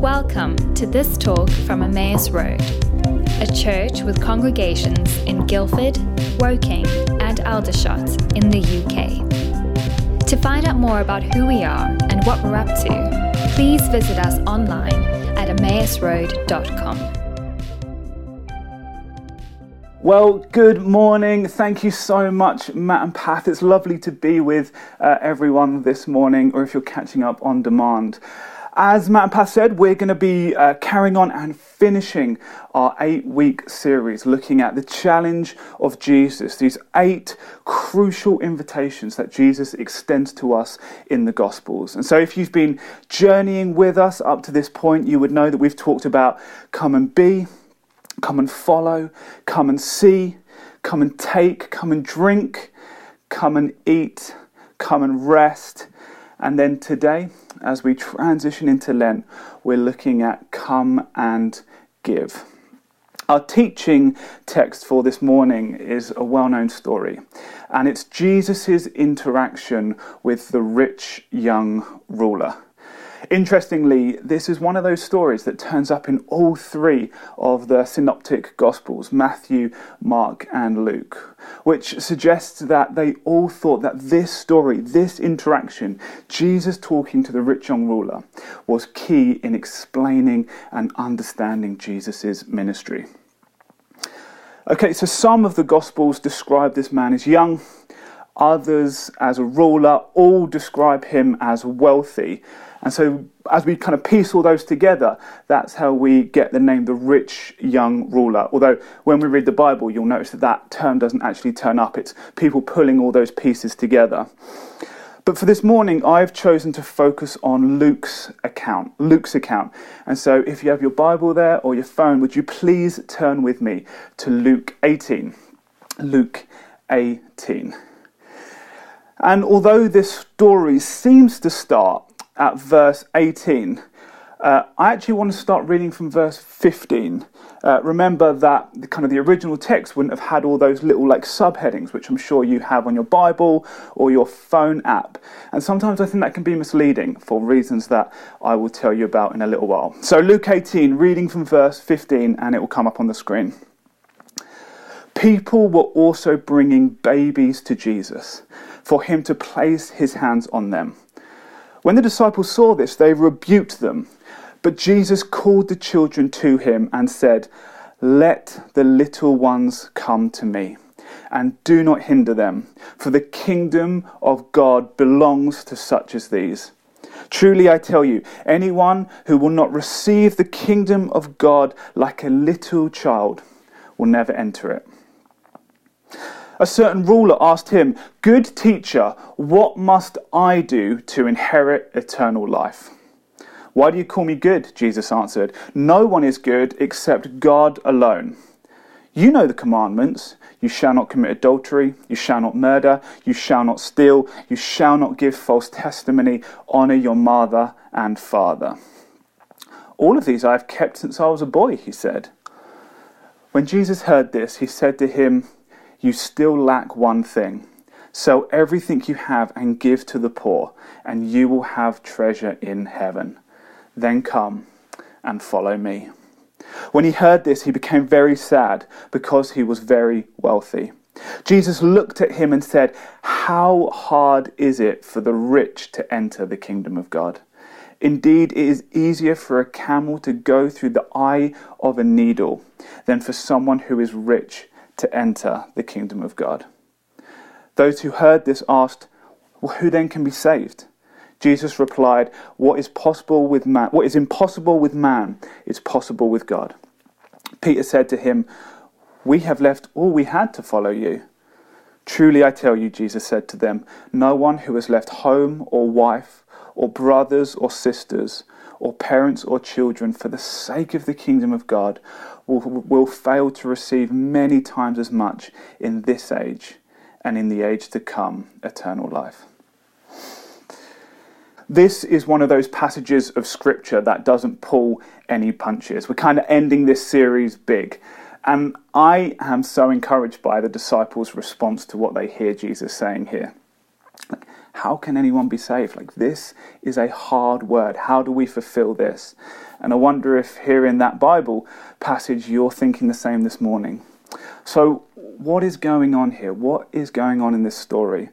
Welcome to this talk from Emmaus Road, a church with congregations in Guildford, Woking, and Aldershot in the UK. To find out more about who we are and what we're up to, please visit us online at emmausroad.com. Well, good morning. Thank you so much, Matt and Pat. It's lovely to be with uh, everyone this morning, or if you're catching up on demand. As Matt and Pat said, we're going to be uh, carrying on and finishing our eight week series looking at the challenge of Jesus, these eight crucial invitations that Jesus extends to us in the Gospels. And so, if you've been journeying with us up to this point, you would know that we've talked about come and be, come and follow, come and see, come and take, come and drink, come and eat, come and rest. And then today, as we transition into Lent, we're looking at come and give. Our teaching text for this morning is a well known story, and it's Jesus' interaction with the rich young ruler. Interestingly, this is one of those stories that turns up in all three of the synoptic gospels Matthew, Mark, and Luke, which suggests that they all thought that this story, this interaction, Jesus talking to the rich young ruler, was key in explaining and understanding Jesus' ministry. Okay, so some of the gospels describe this man as young, others as a ruler, all describe him as wealthy. And so, as we kind of piece all those together, that's how we get the name the rich young ruler. Although, when we read the Bible, you'll notice that that term doesn't actually turn up, it's people pulling all those pieces together. But for this morning, I've chosen to focus on Luke's account. Luke's account. And so, if you have your Bible there or your phone, would you please turn with me to Luke 18? Luke 18. And although this story seems to start at verse 18, uh, I actually want to start reading from verse 15. Uh, remember that the kind of the original text wouldn't have had all those little like subheadings, which I'm sure you have on your Bible or your phone app. And sometimes I think that can be misleading for reasons that I will tell you about in a little while. So, Luke 18, reading from verse 15, and it will come up on the screen. People were also bringing babies to Jesus for him to place his hands on them. When the disciples saw this, they rebuked them. But Jesus called the children to him and said, Let the little ones come to me, and do not hinder them, for the kingdom of God belongs to such as these. Truly I tell you, anyone who will not receive the kingdom of God like a little child will never enter it. A certain ruler asked him, Good teacher, what must I do to inherit eternal life? Why do you call me good? Jesus answered. No one is good except God alone. You know the commandments. You shall not commit adultery. You shall not murder. You shall not steal. You shall not give false testimony. Honor your mother and father. All of these I have kept since I was a boy, he said. When Jesus heard this, he said to him, you still lack one thing. Sell everything you have and give to the poor, and you will have treasure in heaven. Then come and follow me. When he heard this, he became very sad because he was very wealthy. Jesus looked at him and said, How hard is it for the rich to enter the kingdom of God? Indeed, it is easier for a camel to go through the eye of a needle than for someone who is rich to enter the kingdom of God. Those who heard this asked, well, Who then can be saved? Jesus replied, What is possible with man, what is impossible with man is possible with God. Peter said to him, We have left all we had to follow you. Truly I tell you, Jesus said to them, no one who has left home or wife or brothers or sisters or parents or children for the sake of the kingdom of God will, will fail to receive many times as much in this age and in the age to come eternal life. This is one of those passages of scripture that doesn't pull any punches. We're kind of ending this series big. And I am so encouraged by the disciples' response to what they hear Jesus saying here. How can anyone be saved? Like, this is a hard word. How do we fulfill this? And I wonder if here in that Bible passage you're thinking the same this morning. So, what is going on here? What is going on in this story?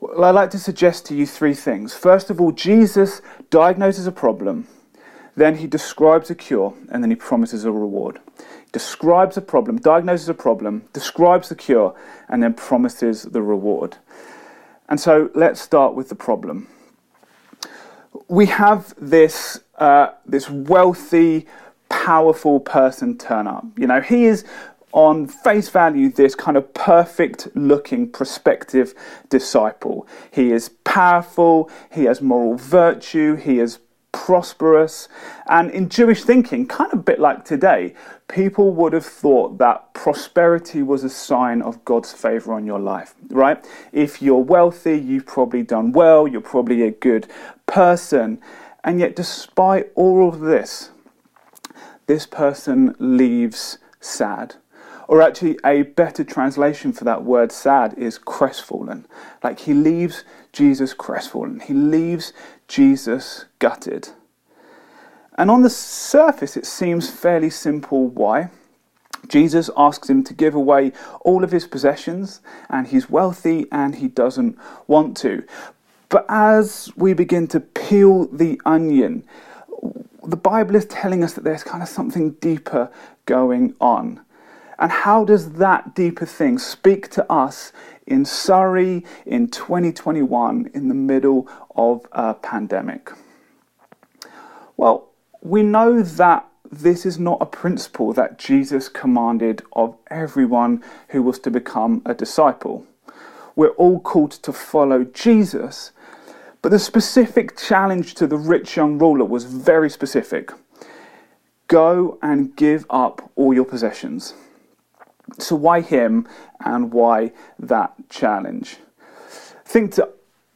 Well, I'd like to suggest to you three things. First of all, Jesus diagnoses a problem, then he describes a cure, and then he promises a reward. Describes a problem, diagnoses a problem, describes the cure, and then promises the reward. And so let's start with the problem. We have this, uh, this wealthy, powerful person turn up. You know, he is on face value this kind of perfect looking prospective disciple. He is powerful, he has moral virtue, he is prosperous. And in Jewish thinking, kind of a bit like today, people would have thought that prosperity was a sign of God's favor on your life, right? If you're wealthy, you've probably done well, you're probably a good person. And yet, despite all of this, this person leaves sad. Or actually, a better translation for that word sad is crestfallen. Like he leaves Jesus crestfallen, he leaves Jesus gutted. And on the surface, it seems fairly simple why. Jesus asks him to give away all of his possessions, and he's wealthy and he doesn't want to. But as we begin to peel the onion, the Bible is telling us that there's kind of something deeper going on. And how does that deeper thing speak to us in Surrey in 2021 in the middle of a pandemic? Well, we know that this is not a principle that Jesus commanded of everyone who was to become a disciple. We're all called to follow Jesus, but the specific challenge to the rich young ruler was very specific go and give up all your possessions. So, why him and why that challenge? I think to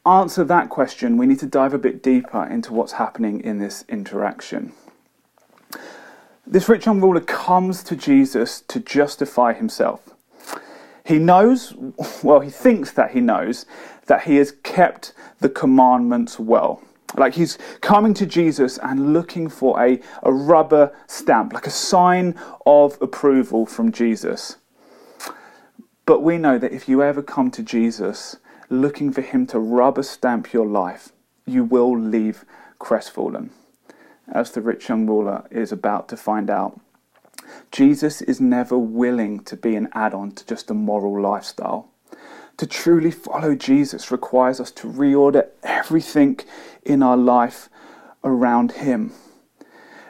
answer that question, we need to dive a bit deeper into what's happening in this interaction. This rich young ruler comes to Jesus to justify himself. He knows, well, he thinks that he knows, that he has kept the commandments well. Like he's coming to Jesus and looking for a, a rubber stamp, like a sign of approval from Jesus. But we know that if you ever come to Jesus looking for him to rubber stamp your life, you will leave crestfallen, as the rich young ruler is about to find out. Jesus is never willing to be an add on to just a moral lifestyle. To truly follow Jesus requires us to reorder everything in our life around Him.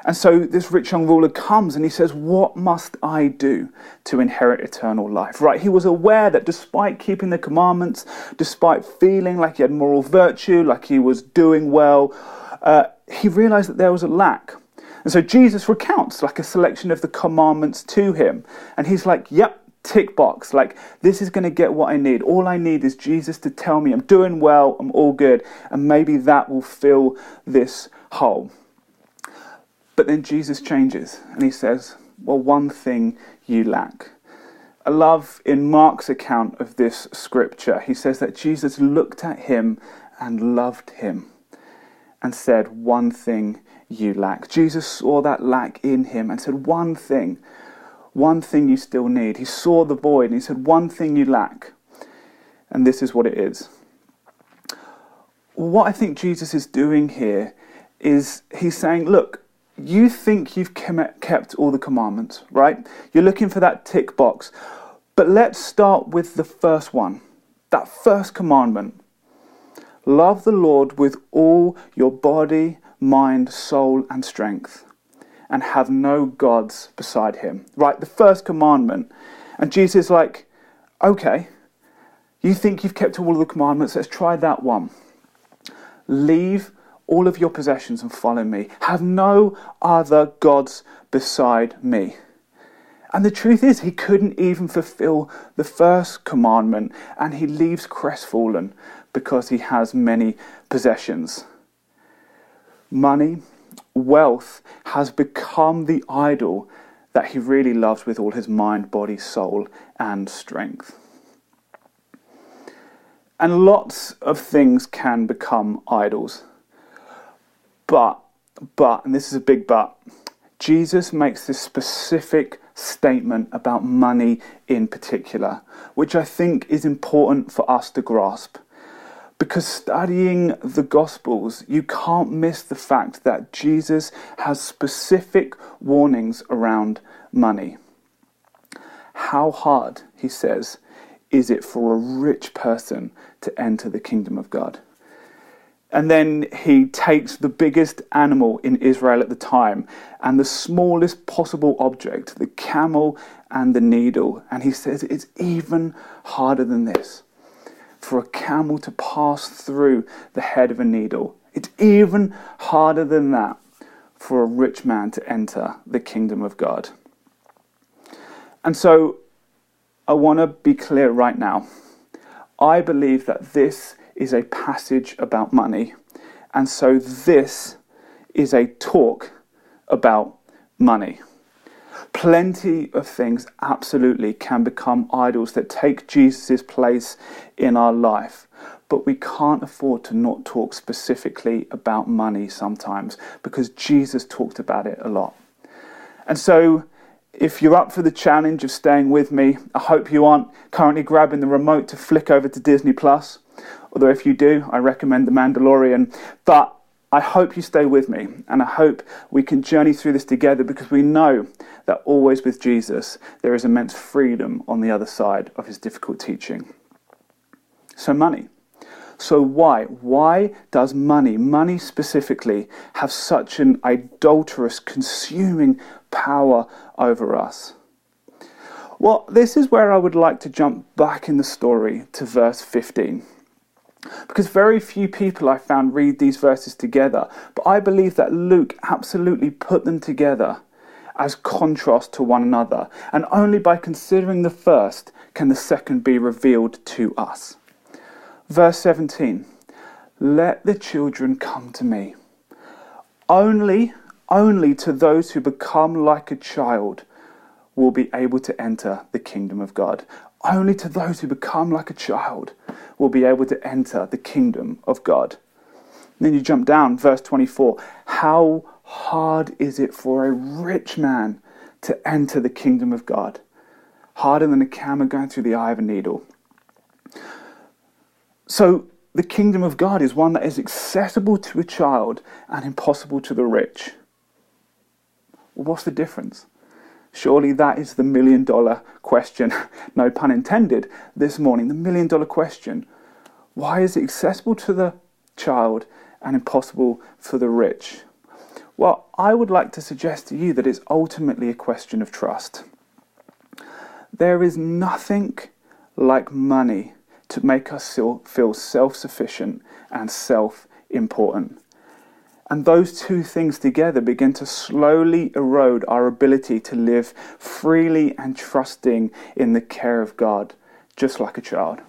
And so this rich young ruler comes and he says, What must I do to inherit eternal life? Right? He was aware that despite keeping the commandments, despite feeling like he had moral virtue, like he was doing well, uh, he realized that there was a lack. And so Jesus recounts like a selection of the commandments to him. And he's like, Yep, tick box. Like, this is going to get what I need. All I need is Jesus to tell me I'm doing well, I'm all good, and maybe that will fill this hole. But then Jesus changes and he says, Well, one thing you lack. I love in Mark's account of this scripture, he says that Jesus looked at him and loved him and said, One thing you lack. Jesus saw that lack in him and said, One thing one thing you still need. He saw the void and he said, One thing you lack. And this is what it is. What I think Jesus is doing here is he's saying, Look, you think you've kept all the commandments, right? You're looking for that tick box. But let's start with the first one that first commandment. Love the Lord with all your body, mind, soul, and strength and have no gods beside him. Right, the first commandment. And Jesus is like, okay, you think you've kept all the commandments, let's try that one. Leave all of your possessions and follow me. Have no other gods beside me. And the truth is, he couldn't even fulfill the first commandment, and he leaves crestfallen because he has many possessions. Money, wealth has become the idol that he really loves with all his mind, body, soul, and strength. And lots of things can become idols. But, but, and this is a big but, Jesus makes this specific statement about money in particular, which I think is important for us to grasp. Because studying the Gospels, you can't miss the fact that Jesus has specific warnings around money. How hard, he says, is it for a rich person to enter the kingdom of God? And then he takes the biggest animal in Israel at the time and the smallest possible object, the camel and the needle, and he says it's even harder than this for a camel to pass through the head of a needle. It's even harder than that for a rich man to enter the kingdom of God. And so I want to be clear right now. I believe that this is a passage about money. And so this is a talk about money. Plenty of things absolutely can become idols that take Jesus' place in our life. But we can't afford to not talk specifically about money sometimes because Jesus talked about it a lot. And so, if you're up for the challenge of staying with me, I hope you aren't currently grabbing the remote to flick over to Disney Plus. Although, if you do, I recommend The Mandalorian. But I hope you stay with me and I hope we can journey through this together because we know that always with Jesus there is immense freedom on the other side of his difficult teaching. So, money. So, why? Why does money, money specifically, have such an idolatrous, consuming power over us? Well, this is where I would like to jump back in the story to verse 15. Because very few people I found read these verses together, but I believe that Luke absolutely put them together as contrast to one another, and only by considering the first can the second be revealed to us. Verse 17 Let the children come to me. Only, only to those who become like a child will be able to enter the kingdom of God. Only to those who become like a child will be able to enter the kingdom of God. And then you jump down, verse 24. How hard is it for a rich man to enter the kingdom of God? Harder than a camel going through the eye of a needle. So, the kingdom of God is one that is accessible to a child and impossible to the rich. Well, what's the difference? Surely that is the million dollar question, no pun intended, this morning. The million dollar question. Why is it accessible to the child and impossible for the rich? Well, I would like to suggest to you that it's ultimately a question of trust. There is nothing like money to make us feel self sufficient and self important. And those two things together begin to slowly erode our ability to live freely and trusting in the care of God, just like a child.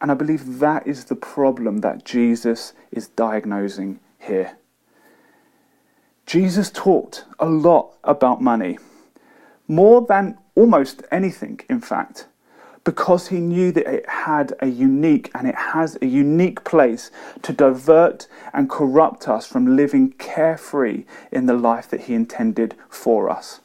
And I believe that is the problem that Jesus is diagnosing here. Jesus talked a lot about money, more than almost anything, in fact because he knew that it had a unique and it has a unique place to divert and corrupt us from living carefree in the life that he intended for us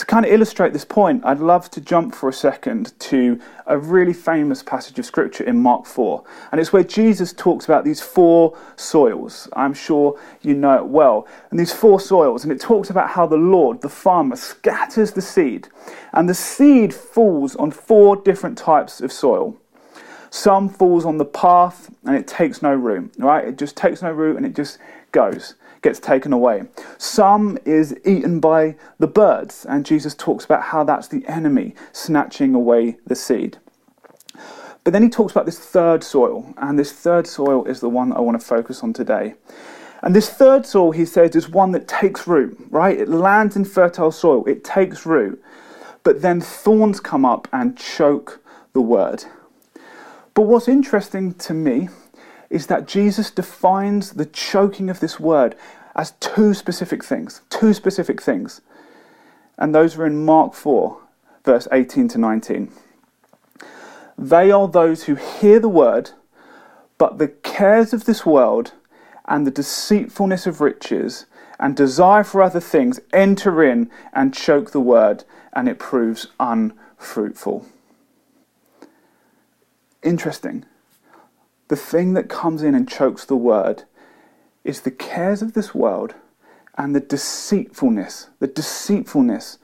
to kind of illustrate this point, I'd love to jump for a second to a really famous passage of scripture in Mark 4. And it's where Jesus talks about these four soils. I'm sure you know it well. And these four soils, and it talks about how the Lord, the farmer, scatters the seed. And the seed falls on four different types of soil. Some falls on the path and it takes no room, right? It just takes no root and it just goes gets taken away. Some is eaten by the birds, and Jesus talks about how that's the enemy snatching away the seed. But then he talks about this third soil, and this third soil is the one that I want to focus on today. And this third soil, he says, is one that takes root, right? It lands in fertile soil, it takes root. But then thorns come up and choke the word. But what's interesting to me is that Jesus defines the choking of this word as two specific things. Two specific things. And those are in Mark 4, verse 18 to 19. They are those who hear the word, but the cares of this world and the deceitfulness of riches and desire for other things enter in and choke the word, and it proves unfruitful. Interesting. The thing that comes in and chokes the word is the cares of this world and the deceitfulness, the deceitfulness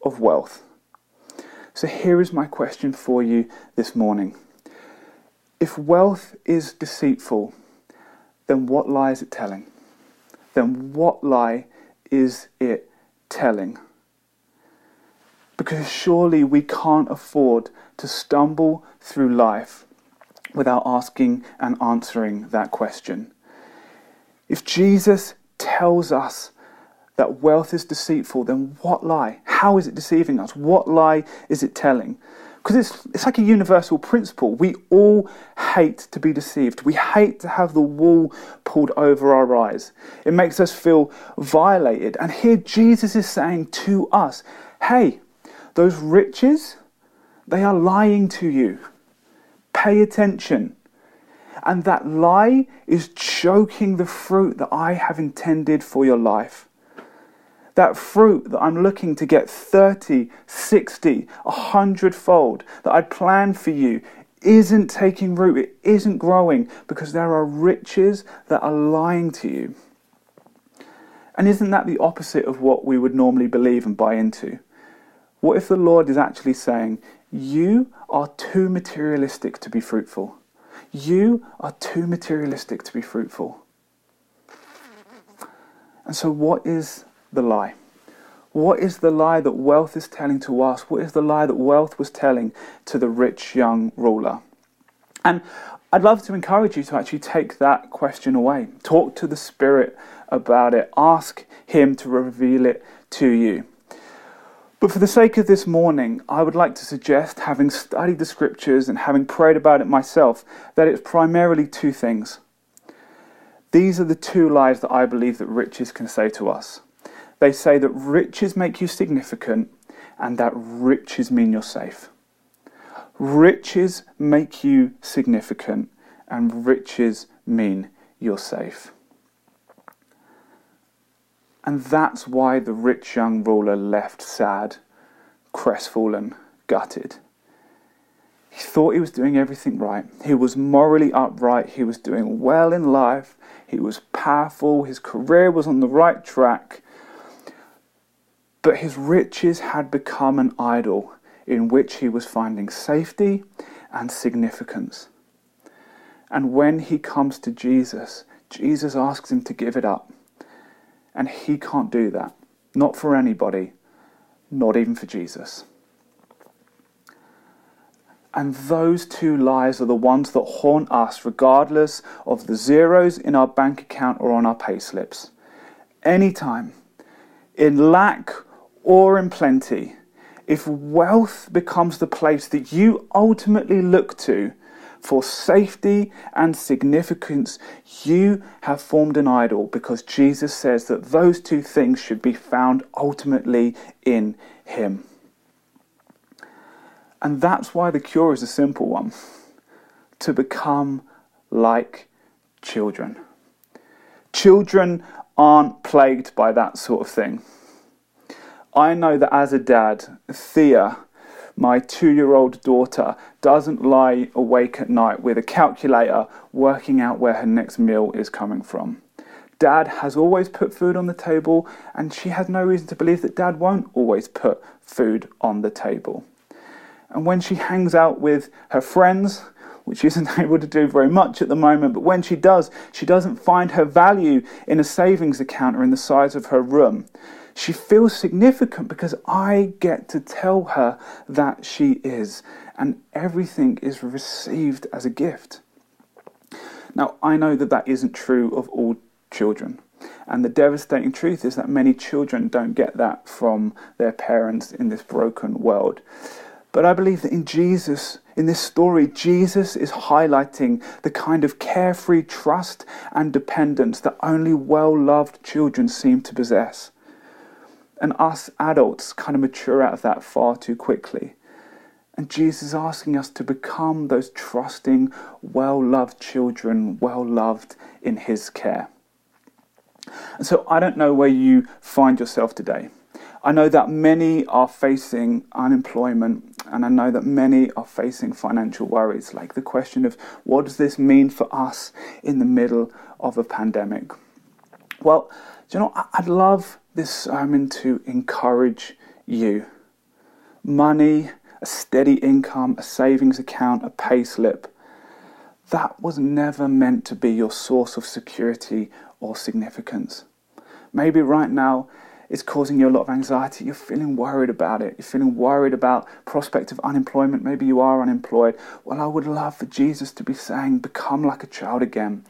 of wealth. So here is my question for you this morning. If wealth is deceitful, then what lie is it telling? Then what lie is it telling? Because surely we can't afford to stumble through life without asking and answering that question. If Jesus tells us that wealth is deceitful, then what lie? How is it deceiving us? What lie is it telling? Because it's, it's like a universal principle. We all hate to be deceived. We hate to have the wool pulled over our eyes. It makes us feel violated. And here Jesus is saying to us, hey, those riches, they are lying to you. Pay attention. And that lie is choking the fruit that I have intended for your life. That fruit that I'm looking to get 30, 60, 100 fold that I plan for you isn't taking root, it isn't growing because there are riches that are lying to you. And isn't that the opposite of what we would normally believe and buy into? What if the Lord is actually saying, You are too materialistic to be fruitful? You are too materialistic to be fruitful. And so, what is the lie? What is the lie that wealth is telling to us? What is the lie that wealth was telling to the rich young ruler? And I'd love to encourage you to actually take that question away. Talk to the Spirit about it. Ask Him to reveal it to you. But for the sake of this morning, I would like to suggest, having studied the scriptures and having prayed about it myself, that it's primarily two things. These are the two lies that I believe that riches can say to us. They say that riches make you significant and that riches mean you're safe. Riches make you significant and riches mean you're safe. And that's why the rich young ruler left sad, crestfallen, gutted. He thought he was doing everything right. He was morally upright. He was doing well in life. He was powerful. His career was on the right track. But his riches had become an idol in which he was finding safety and significance. And when he comes to Jesus, Jesus asks him to give it up. And he can't do that. Not for anybody, not even for Jesus. And those two lies are the ones that haunt us regardless of the zeros in our bank account or on our pay slips. Anytime, in lack or in plenty, if wealth becomes the place that you ultimately look to for safety and significance, you have formed an idol because Jesus says that those two things should be found ultimately in Him. And that's why the cure is a simple one to become like children. Children aren't plagued by that sort of thing. I know that as a dad, Thea, my two year old daughter, doesn't lie awake at night with a calculator working out where her next meal is coming from. Dad has always put food on the table, and she has no reason to believe that Dad won't always put food on the table. And when she hangs out with her friends, which she isn't able to do very much at the moment, but when she does, she doesn't find her value in a savings account or in the size of her room. She feels significant because I get to tell her that she is, and everything is received as a gift. Now, I know that that isn't true of all children. And the devastating truth is that many children don't get that from their parents in this broken world. But I believe that in Jesus, in this story, Jesus is highlighting the kind of carefree trust and dependence that only well loved children seem to possess. And us adults kind of mature out of that far too quickly. And Jesus is asking us to become those trusting, well loved children, well loved in His care. And so I don't know where you find yourself today. I know that many are facing unemployment, and I know that many are facing financial worries, like the question of what does this mean for us in the middle of a pandemic? Well, do you know, I'd love this sermon to encourage you. Money, a steady income, a savings account, a pay slip, that was never meant to be your source of security or significance. Maybe right now it's causing you a lot of anxiety. You're feeling worried about it. You're feeling worried about prospect of unemployment. Maybe you are unemployed. Well, I would love for Jesus to be saying, become like a child again.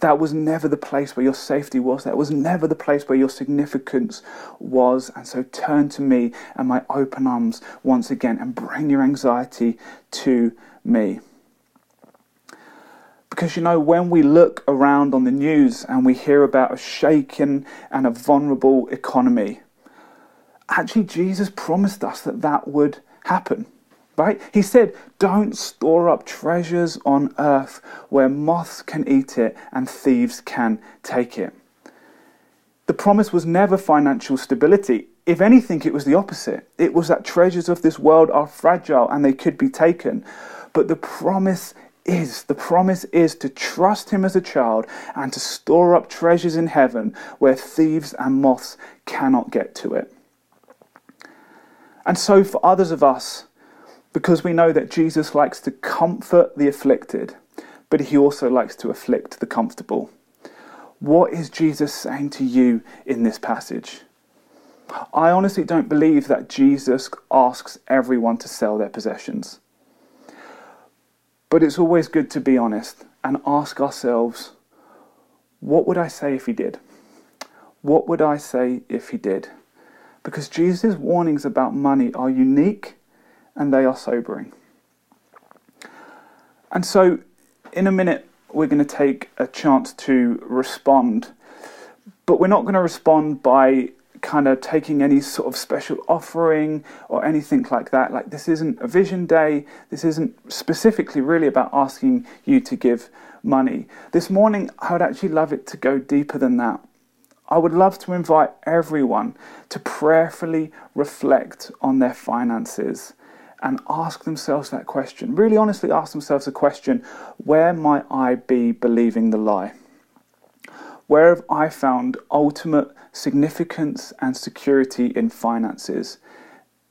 That was never the place where your safety was. That was never the place where your significance was. And so turn to me and my open arms once again and bring your anxiety to me. Because you know, when we look around on the news and we hear about a shaken and a vulnerable economy, actually, Jesus promised us that that would happen. Right? He said, Don't store up treasures on earth where moths can eat it and thieves can take it. The promise was never financial stability. If anything, it was the opposite. It was that treasures of this world are fragile and they could be taken. But the promise is. The promise is to trust Him as a child and to store up treasures in heaven where thieves and moths cannot get to it. And so, for others of us, because we know that Jesus likes to comfort the afflicted, but He also likes to afflict the comfortable. What is Jesus saying to you in this passage? I honestly don't believe that Jesus asks everyone to sell their possessions. But it's always good to be honest and ask ourselves what would I say if he did? What would I say if he did? Because Jesus' warnings about money are unique and they are sobering. And so, in a minute, we're going to take a chance to respond, but we're not going to respond by kind of taking any sort of special offering or anything like that. Like, this isn't a vision day. This isn't specifically really about asking you to give money. This morning, I would actually love it to go deeper than that. I would love to invite everyone to prayerfully reflect on their finances and ask themselves that question. Really honestly ask themselves the question where might I be believing the lie? Where have I found ultimate significance and security in finances?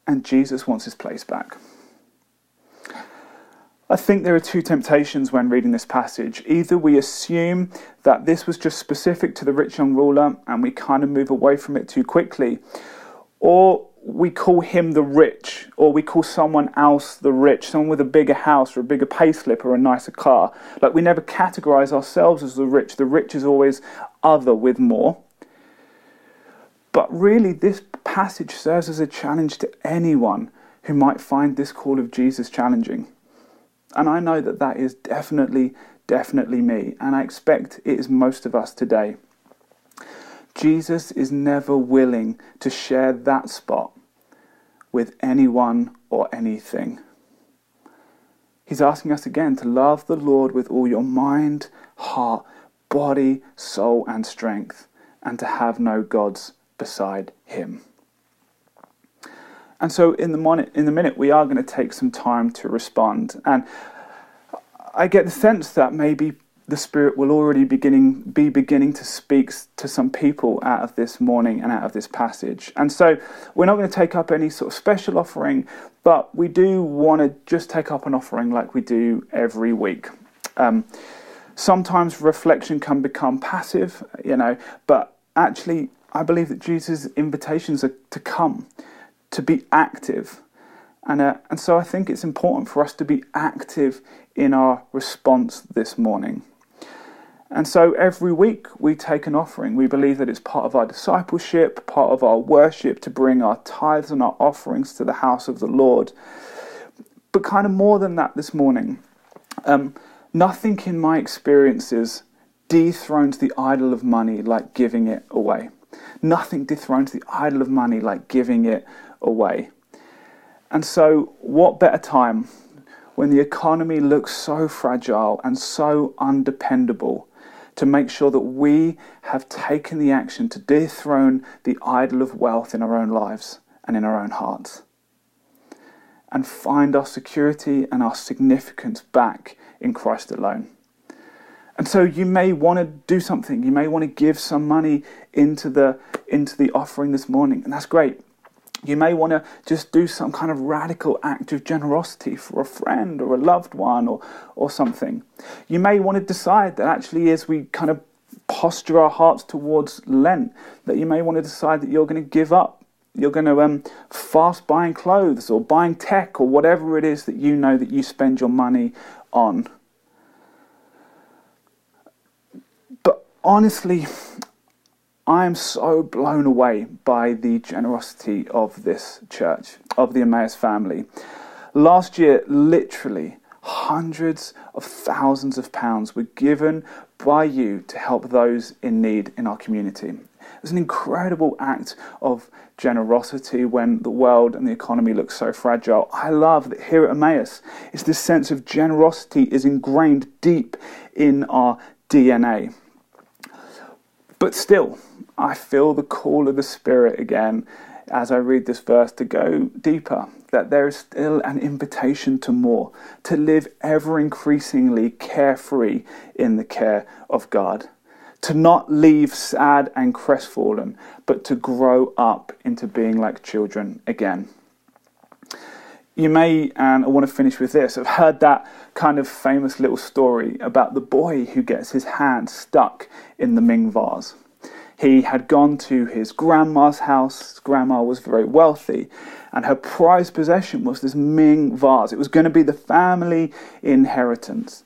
And Jesus wants his place back. I think there are two temptations when reading this passage. Either we assume that this was just specific to the rich young ruler and we kind of move away from it too quickly, or we call him the rich, or we call someone else the rich, someone with a bigger house or a bigger payslip or a nicer car. Like we never categorize ourselves as the rich. The rich is always other with more. But really, this passage serves as a challenge to anyone who might find this call of Jesus challenging. And I know that that is definitely, definitely me, and I expect it is most of us today. Jesus is never willing to share that spot with anyone or anything. He's asking us again to love the Lord with all your mind, heart, body, soul, and strength, and to have no gods beside Him. And so, in the, mon- in the minute, we are going to take some time to respond. And I get the sense that maybe the Spirit will already beginning be beginning to speak to some people out of this morning and out of this passage. And so we're not going to take up any sort of special offering, but we do want to just take up an offering like we do every week. Um, sometimes reflection can become passive, you know, but actually, I believe that Jesus' invitations are to come, to be active. And, uh, and so I think it's important for us to be active in our response this morning. And so every week we take an offering. We believe that it's part of our discipleship, part of our worship to bring our tithes and our offerings to the house of the Lord. But kind of more than that this morning, um, nothing in my experiences dethrones the idol of money like giving it away. Nothing dethrones the idol of money like giving it away. And so, what better time when the economy looks so fragile and so undependable to make sure that we have taken the action to dethrone the idol of wealth in our own lives and in our own hearts and find our security and our significance back in Christ alone. And so you may want to do something. You may want to give some money into the into the offering this morning, and that's great. You may want to just do some kind of radical act of generosity for a friend or a loved one or, or something. You may want to decide that actually, as we kind of posture our hearts towards Lent, that you may want to decide that you're going to give up. You're going to um, fast buying clothes or buying tech or whatever it is that you know that you spend your money on. But honestly, I am so blown away by the generosity of this church, of the Emmaus family. Last year, literally, hundreds of thousands of pounds were given by you to help those in need in our community. It was an incredible act of generosity when the world and the economy look so fragile. I love that here at Emmaus, it's this sense of generosity is ingrained deep in our DNA. But still, I feel the call of the Spirit again as I read this verse to go deeper, that there is still an invitation to more, to live ever increasingly carefree in the care of God, to not leave sad and crestfallen, but to grow up into being like children again. You may, and I want to finish with this, have heard that kind of famous little story about the boy who gets his hand stuck in the Ming vase. He had gone to his grandma's house. His grandma was very wealthy, and her prized possession was this Ming vase. It was going to be the family inheritance.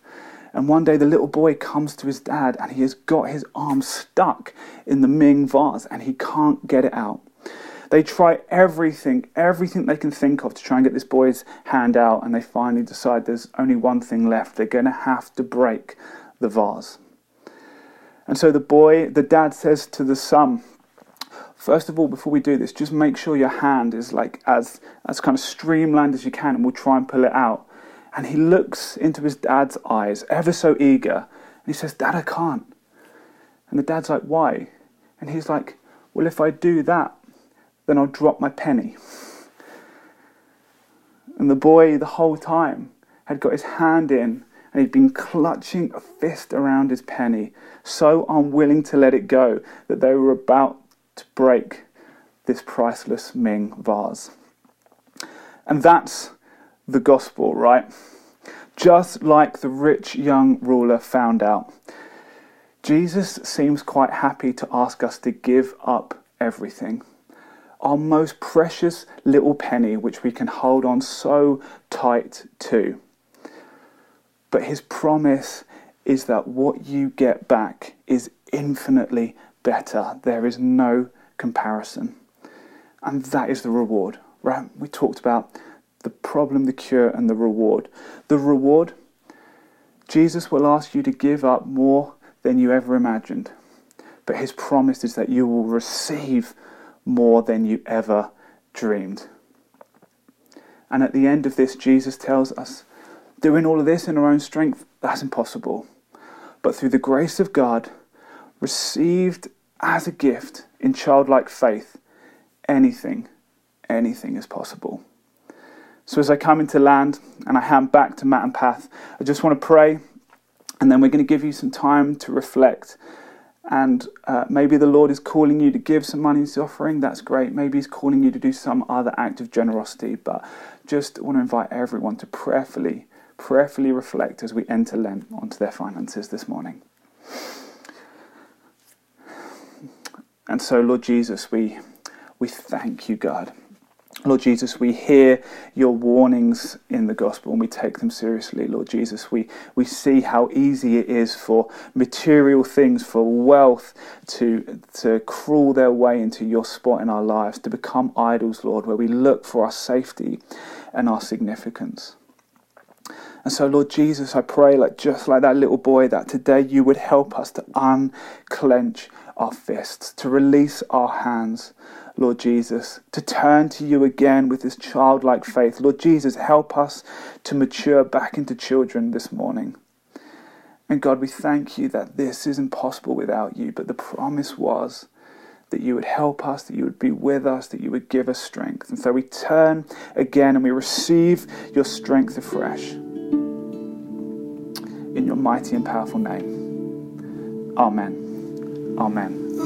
And one day the little boy comes to his dad and he has got his arm stuck in the Ming vase and he can't get it out. They try everything, everything they can think of to try and get this boy's hand out, and they finally decide there's only one thing left. They're going to have to break the vase. And so the boy, the dad says to the son, First of all, before we do this, just make sure your hand is like as as kind of streamlined as you can, and we'll try and pull it out. And he looks into his dad's eyes, ever so eager, and he says, Dad, I can't. And the dad's like, Why? And he's like, Well, if I do that, then I'll drop my penny. And the boy, the whole time, had got his hand in and he'd been clutching a fist around his penny, so unwilling to let it go that they were about to break this priceless Ming vase. And that's the gospel, right? Just like the rich young ruler found out. Jesus seems quite happy to ask us to give up everything. Our most precious little penny, which we can hold on so tight to. But his promise is that what you get back is infinitely better. There is no comparison. And that is the reward, right? We talked about the problem, the cure, and the reward. The reward, Jesus will ask you to give up more than you ever imagined. But his promise is that you will receive more than you ever dreamed. And at the end of this, Jesus tells us Doing all of this in our own strength, that's impossible. But through the grace of God, received as a gift in childlike faith, anything, anything is possible. So as I come into land and I hand back to Matt and Pat, I just want to pray, and then we're going to give you some time to reflect. And uh, maybe the Lord is calling you to give some money into offering. That's great. Maybe He's calling you to do some other act of generosity. But just want to invite everyone to prayerfully prayerfully reflect as we enter Lent onto their finances this morning. And so, Lord Jesus, we, we thank you, God. Lord Jesus, we hear your warnings in the gospel and we take them seriously. Lord Jesus, we, we see how easy it is for material things, for wealth to, to crawl their way into your spot in our lives, to become idols, Lord, where we look for our safety and our significance. And so, Lord Jesus, I pray, like just like that little boy, that today you would help us to unclench our fists, to release our hands, Lord Jesus, to turn to you again with this childlike faith. Lord Jesus, help us to mature back into children this morning. And God, we thank you that this is impossible without you, but the promise was that you would help us, that you would be with us, that you would give us strength. And so we turn again and we receive your strength afresh. In your mighty and powerful name. Amen. Amen.